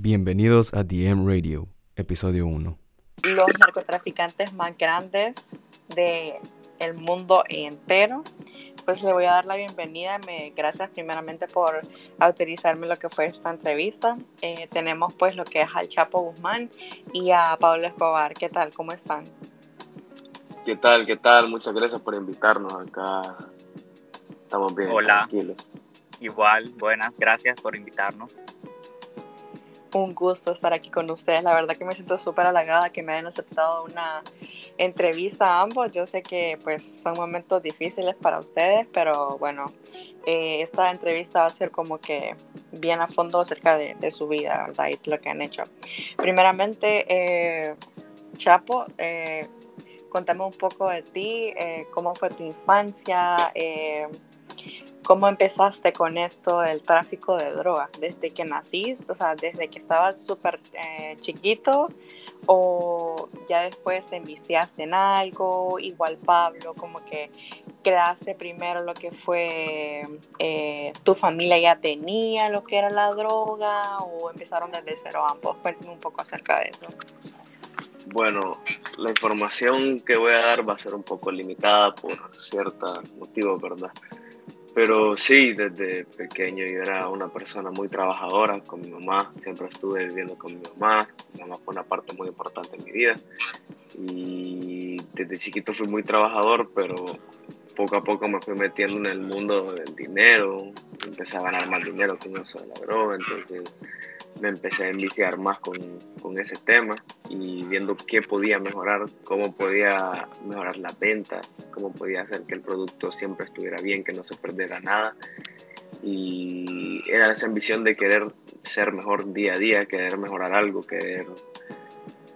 Bienvenidos a DM Radio, episodio 1. Los narcotraficantes más grandes del el mundo entero. Pues le voy a dar la bienvenida. Me, gracias primeramente por autorizarme lo que fue esta entrevista. Eh, tenemos pues lo que es al Chapo Guzmán y a Pablo Escobar. ¿Qué tal? ¿Cómo están? ¿Qué tal? ¿Qué tal? Muchas gracias por invitarnos acá. Estamos bien. Hola. Tranquilos. Igual, buenas, gracias por invitarnos. Un gusto estar aquí con ustedes. La verdad que me siento súper halagada que me hayan aceptado una entrevista a ambos. Yo sé que pues son momentos difíciles para ustedes, pero bueno, eh, esta entrevista va a ser como que bien a fondo acerca de, su vida, ¿verdad? Y lo que han hecho. Primeramente, eh, Chapo, eh, contame un poco de ti, eh, cómo fue tu infancia, cómo empezaste con esto del tráfico de drogas, desde que naciste, o sea, desde que estabas súper eh, chiquito o ya después te enviciaste en algo, igual Pablo, como que creaste primero lo que fue, eh, tu familia ya tenía lo que era la droga o empezaron desde cero ambos, cuéntame un poco acerca de eso. Bueno, la información que voy a dar va a ser un poco limitada por ciertos motivos, ¿verdad? Pero sí, desde pequeño yo era una persona muy trabajadora con mi mamá, siempre estuve viviendo con mi mamá, mi mamá fue una parte muy importante en mi vida. Y desde chiquito fui muy trabajador, pero poco a poco me fui metiendo en el mundo del dinero, empecé a ganar más dinero con eso de la droga, entonces me empecé a enviciar más con, con, ese tema y viendo qué podía mejorar, cómo podía mejorar la venta, cómo podía hacer que el producto siempre estuviera bien, que no se perdiera nada. Y era esa ambición de querer ser mejor día a día, querer mejorar algo, querer,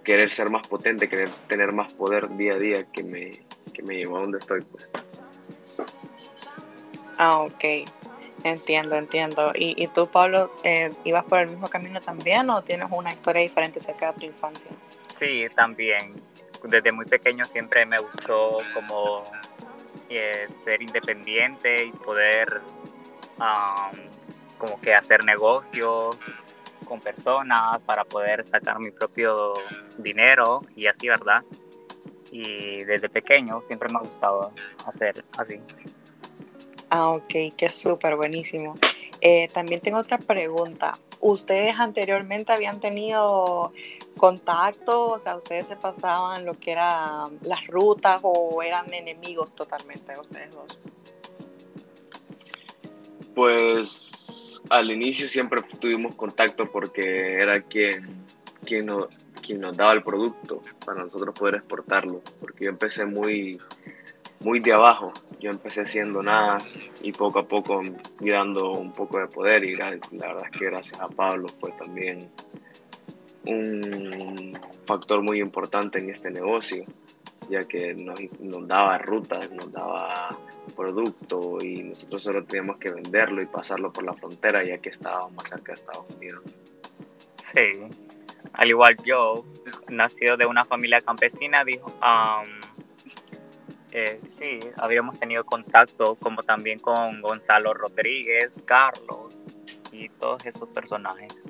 querer ser más potente, querer tener más poder día a día que me, que me llevó a donde estoy. Pues. Ah, ok. Entiendo, entiendo. ¿Y, y tú, Pablo, eh, ibas por el mismo camino también o tienes una historia diferente acerca de tu infancia? Sí, también. Desde muy pequeño siempre me gustó como eh, ser independiente y poder como que hacer negocios con personas para poder sacar mi propio dinero y así, ¿verdad? Y desde pequeño siempre me ha gustado hacer así. Ah, ok, que súper buenísimo. Eh, también tengo otra pregunta. ¿Ustedes anteriormente habían tenido contacto? O sea, ¿ustedes se pasaban lo que eran las rutas o eran enemigos totalmente ustedes dos? Pues al inicio siempre tuvimos contacto porque era quien, quien, nos, quien nos daba el producto para nosotros poder exportarlo. Porque yo empecé muy, muy de abajo. Yo empecé siendo nada y poco a poco y dando un poco de poder y la, la verdad es que gracias a Pablo fue también un factor muy importante en este negocio, ya que nos, nos daba rutas, nos daba producto y nosotros solo teníamos que venderlo y pasarlo por la frontera ya que estábamos más cerca de Estados Unidos. Sí, al igual yo, nacido de una familia campesina, dijo, um, eh, sí, habíamos tenido contacto como también con Gonzalo Rodríguez, Carlos y todos esos personajes.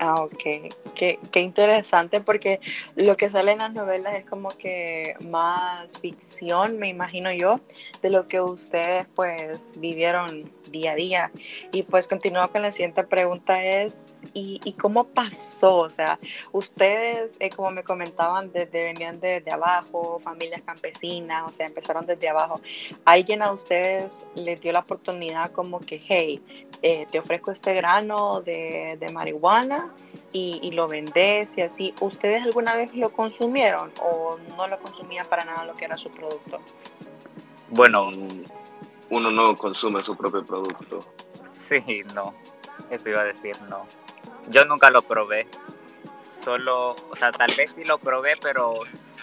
Ah, ok. Qué, qué, interesante porque lo que sale en las novelas es como que más ficción, me imagino yo, de lo que ustedes pues vivieron día a día. Y pues continúo con la siguiente pregunta es, ¿y, y cómo pasó? O sea, ustedes, eh, como me comentaban, desde venían desde abajo, familias campesinas, o sea, empezaron desde abajo. ¿Alguien a ustedes les dio la oportunidad como que, hey, eh, te ofrezco este grano de, de marihuana y, y, lo vendes y así. ¿Ustedes alguna vez lo consumieron o no lo consumían para nada lo que era su producto? Bueno, uno no consume su propio producto. Sí, no. Eso iba a decir, no. Yo nunca lo probé. Solo, o sea, tal vez sí lo probé, pero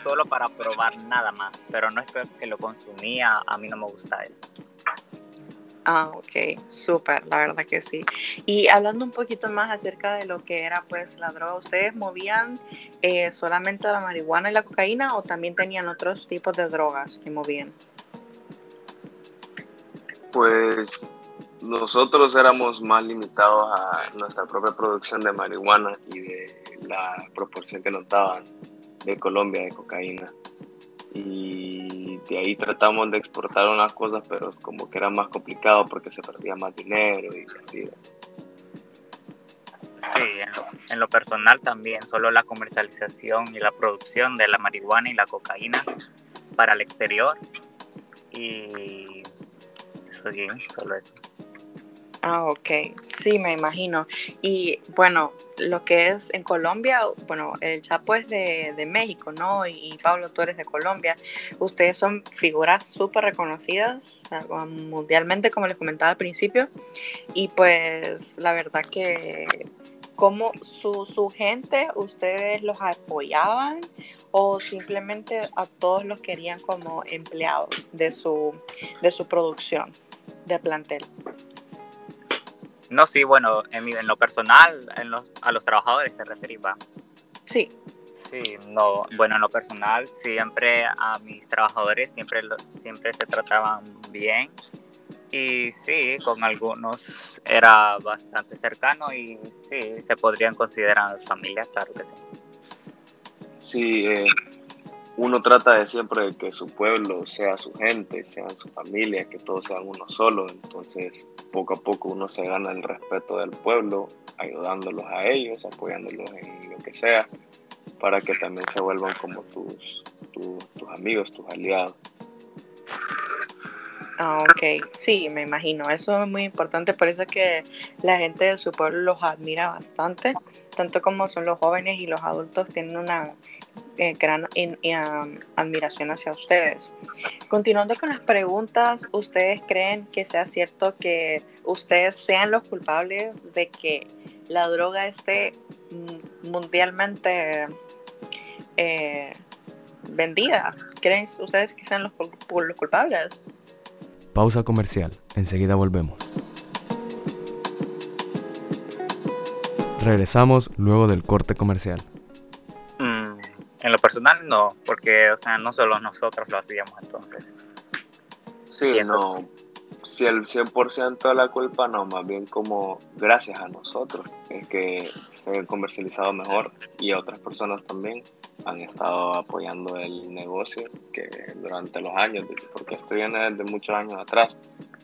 solo para probar nada más. Pero no es que lo consumía, a mí no me gusta eso. Ah, ok, súper, la verdad que sí. Y hablando un poquito más acerca de lo que era pues la droga, ¿ustedes movían eh, solamente la marihuana y la cocaína o también tenían otros tipos de drogas que movían? Pues nosotros éramos más limitados a nuestra propia producción de marihuana y de la proporción que nos daban de Colombia de cocaína. Y de ahí tratamos de exportar unas cosas, pero como que era más complicado porque se perdía más dinero y así. Sí, en lo, personal también, solo la comercialización y la producción de la marihuana y la cocaína para el exterior. Y eso sí, solo eso. Ah, ok, sí, me imagino. Y bueno, lo que es en Colombia, bueno, el Chapo es de, de México, ¿no? Y, Pablo, tú eres de Colombia. Ustedes son figuras súper reconocidas mundialmente, como les comentaba al principio. Y pues la verdad que como su, su gente, ustedes los apoyaban o simplemente a todos los querían como empleados de su, de su producción, de plantel. No, sí, bueno, en, en lo personal, en los, a los trabajadores te referís, Sí. Sí, no, bueno, en lo personal, siempre a mis trabajadores siempre, siempre se trataban bien. Y sí, con algunos era bastante cercano y sí, se podrían considerar familias, claro que sí. Sí, eh, uno trata de siempre que su pueblo sea su gente, sean su familia, que todos sean uno solo. Entonces, poco a poco uno se gana el respeto del pueblo, ayudándolos a ellos, apoyándolos en lo que sea, para que también se vuelvan como tus, tus, tus amigos, tus aliados. Ah, ok, sí, me imagino. Eso es muy importante, por eso es que la gente de su pueblo los admira bastante, tanto como son los jóvenes y los adultos tienen una gran admiración hacia ustedes. Continuando con las preguntas, ¿ustedes creen que sea cierto que ustedes sean los culpables de que la droga esté mundialmente eh, vendida? ¿Creen ustedes que sean los culpables? Pausa comercial, enseguida volvemos. Regresamos luego del corte comercial. En lo personal no, porque, o sea, no solo nosotros lo hacíamos entonces. Sí, no. Si el 100% de la culpa no, más bien como gracias a nosotros es que se ha comercializado mejor y otras personas también han estado apoyando el negocio que durante los años, porque esto viene desde muchos años atrás,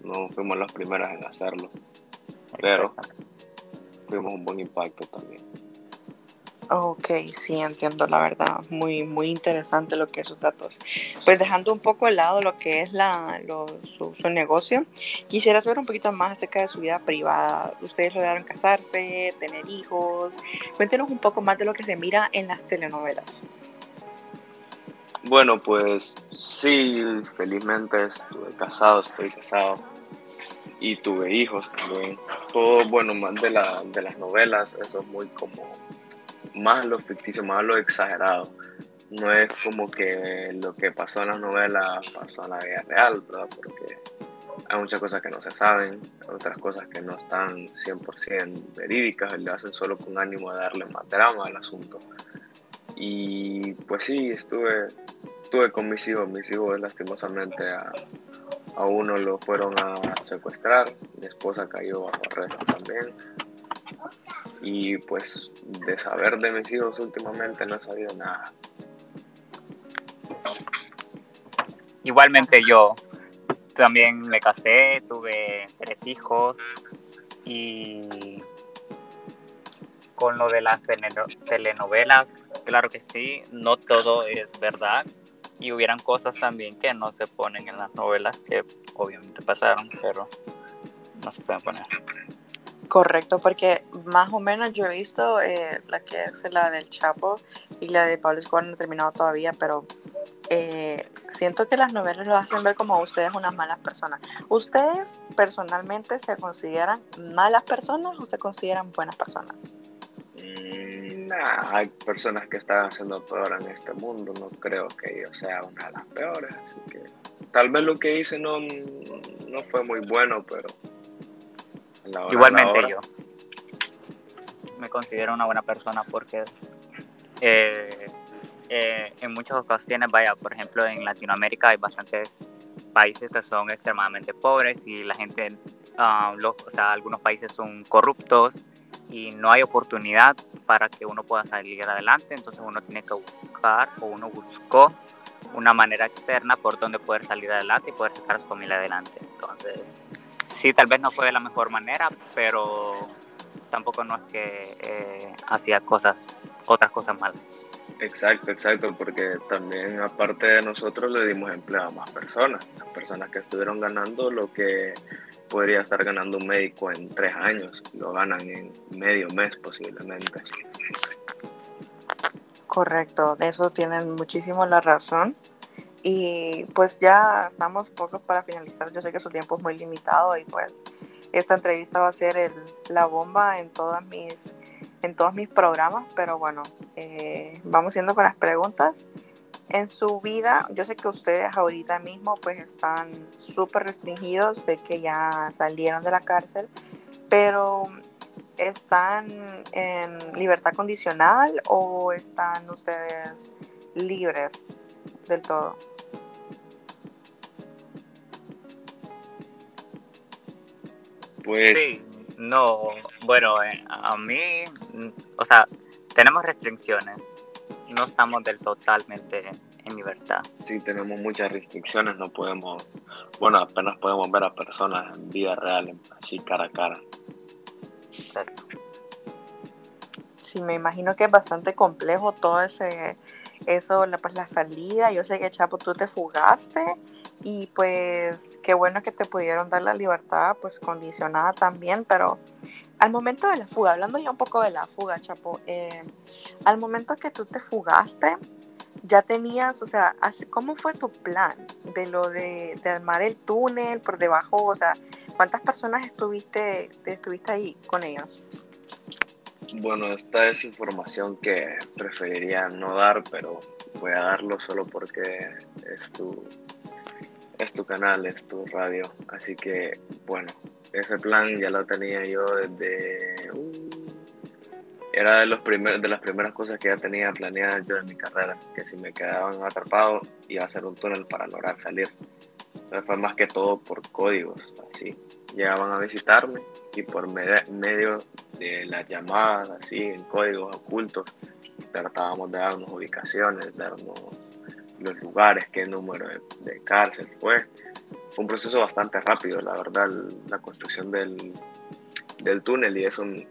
no fuimos los primeros en hacerlo, pero tuvimos un buen impacto también. Ok, sí, entiendo la verdad. Muy, muy interesante lo que es sus datos. Pues dejando un poco de lado lo que es la, su, negocio, quisiera saber un poquito más acerca de su vida privada. Ustedes lograron casarse, tener hijos. Cuéntenos un poco más de lo que se mira en las telenovelas. Bueno, pues sí, felizmente estuve casado, estoy casado y tuve hijos también. Todo, bueno, más de, la, de las novelas, eso es muy como más lo ficticio, más lo exagerado. No es como que lo que pasó en las novelas pasó en la vida real, ¿verdad? Porque hay muchas cosas que no se saben, otras cosas que no están 100% verídicas, le hacen solo con ánimo de darle más drama al asunto. Y pues sí, estuve, estuve con mis hijos, mis hijos lastimosamente a, a uno lo fueron a secuestrar, mi esposa cayó bajo arresto también y pues de saber de mis hijos últimamente no he sabido nada. Igualmente yo también me casé, tuve tres hijos y con lo de las telenovelas, claro que sí, no todo es verdad y hubieran cosas también que no se ponen en las novelas que obviamente pasaron, pero no se pueden poner. Correcto, porque más o menos yo he visto eh, la que es la del Chapo y la de Pablo Escobar no he terminado todavía, pero eh, siento que las novelas lo hacen ver como ustedes unas malas personas. ¿Ustedes personalmente se consideran malas personas o se consideran buenas personas? Mm, hay personas que están haciendo peor en este mundo, no creo que yo sea una de las peores, así que tal vez lo que hice no, no fue muy bueno, pero Igualmente yo. Me considero una buena persona porque eh, eh, en muchas ocasiones, vaya, por ejemplo, en Latinoamérica hay bastantes países que son extremadamente pobres y la gente ah, los, o sea, algunos países son corruptos y no hay oportunidad para que uno pueda salir adelante, entonces uno tiene que buscar o uno buscó una manera externa por donde poder salir adelante y poder sacar a su familia adelante. Entonces, sí, tal vez no fue de la mejor manera, pero tampoco no es que eh, hacía cosas, otras cosas malas. Exacto, exacto, porque también aparte de nosotros le dimos empleo a más personas, las personas que estuvieron ganando lo que podría estar ganando un médico en tres años, lo ganan en medio mes posiblemente. Correcto, de eso tienen muchísimo la razón. Y pues ya estamos pocos para finalizar. Yo sé que su tiempo es muy limitado y pues esta entrevista va a ser el, la bomba en todas mis en todos mis programas, pero bueno, eh, vamos yendo con las preguntas. En su vida, yo sé que ustedes ahorita mismo pues están súper restringidos de que ya salieron de la cárcel, pero ¿están en libertad condicional o están ustedes libres del todo? Pues Sí, no, bueno, eh, a mí, o sea, tenemos restricciones, no estamos del totalmente en libertad. sí tenemos muchas restricciones, no podemos, bueno, apenas podemos ver a personas en vida real, así cara a cara. Exacto. Sí, me imagino que es bastante complejo todo ese, eso, la, pues la salida. Yo sé que Chapo, tú te fugaste y pues qué bueno que te pudieron dar la libertad, pues condicionada también, pero al momento de la fuga, hablando ya un poco de la fuga, Chapo, eh, al momento que tú te fugaste, ya tenías, o sea, ¿cómo fue tu plan de lo de, de armar el túnel por debajo? O sea, ¿cuántas personas estuviste, te estuviste ahí con ellos? Bueno, esta es información que preferiría no dar, pero voy a darlo solo porque es tu, es tu canal, es tu radio. Así que, bueno, ese plan ya lo tenía yo desde... uh, era de, los primer, de las primeras cosas que ya tenía planeadas yo en mi carrera, que si me quedaban atrapados iba a hacer un túnel para lograr salir. Entonces fue más que todo por códigos, así. Llegaban a visitarme y por me- medio de las llamadas, así, en códigos ocultos, tratábamos de darnos ubicaciones, darnos los lugares, qué número de, de cárcel fue. Fue un proceso bastante rápido, la verdad, la construcción del, del túnel y eso me,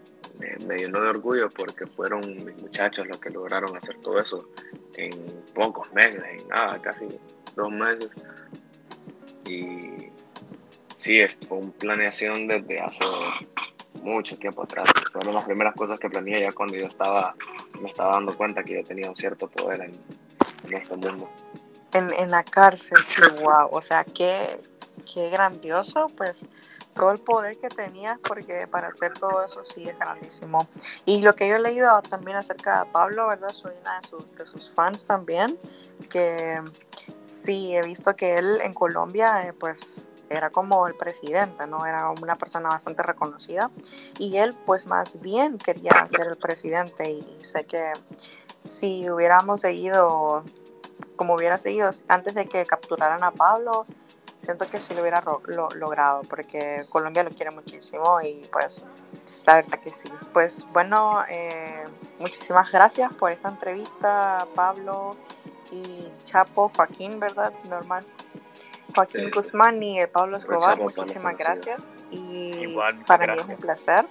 me llenó de orgullo porque fueron mis muchachos los que lograron hacer todo eso en pocos meses, en nada, casi dos meses. Y sí, fue una planeación desde hace mucho tiempo atrás. Fueron las primeras cosas que planeé ya cuando yo estaba, me estaba dando cuenta que yo tenía un cierto poder en, en este mundo. En, en la cárcel, sí, wow. O sea, qué, qué grandioso, pues, todo el poder que tenías, porque para hacer todo eso sí es grandísimo. Y lo que yo he leído también acerca de Pablo, ¿verdad? Soy una de sus, de sus fans también, que sí, he visto que él en Colombia, eh, pues, era como el presidente, ¿no? Era una persona bastante reconocida. Y él, pues, más bien quería ser el presidente. Y sé que si hubiéramos seguido como hubiera seguido antes de que capturaran a Pablo, siento que sí lo hubiera lo- logrado, porque Colombia lo quiere muchísimo y pues la verdad que sí. Pues bueno, eh, muchísimas gracias por esta entrevista, Pablo y Chapo, Joaquín, ¿verdad? Normal. Joaquín Sí. Guzmán y Pablo Escobar, muchísimas gracias. Y Igual, para mí es un placer.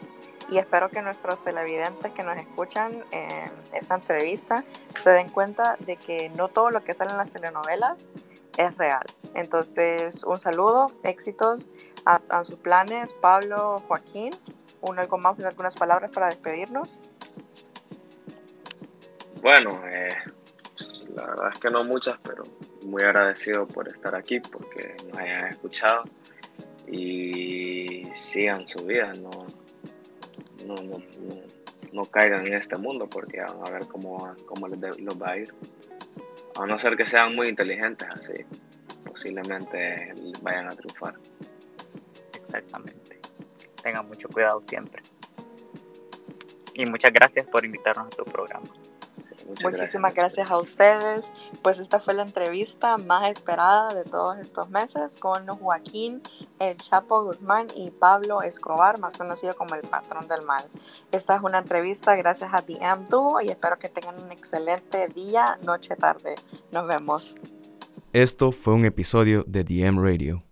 Y espero que nuestros televidentes que nos escuchan en esta entrevista se den cuenta de que no todo lo que sale en las telenovelas es real. Entonces, un saludo, éxitos a, sus planes, Pablo, Joaquín. Un, algo más, algunas palabras para despedirnos. Bueno, eh, la verdad es que no muchas, pero muy agradecido por estar aquí, porque nos hayan escuchado y sigan su vida, no, no, no, no, caigan en este mundo porque van a ver cómo, cómo les, los va a ir. A no ser que sean muy inteligentes así, posiblemente vayan a triunfar. Exactamente. Tengan mucho cuidado siempre. Y muchas gracias por invitarnos a tu programa. Muchísimas gracias. a ustedes. Pues esta fue la entrevista más esperada de todos estos meses con Joaquín El Chapo Guzmán y Pablo Escobar, más conocido como el patrón del mal. Esta es una entrevista gracias a DM Duo y espero que tengan un excelente día, noche, tarde. Nos vemos. Esto fue un episodio de DM Radio.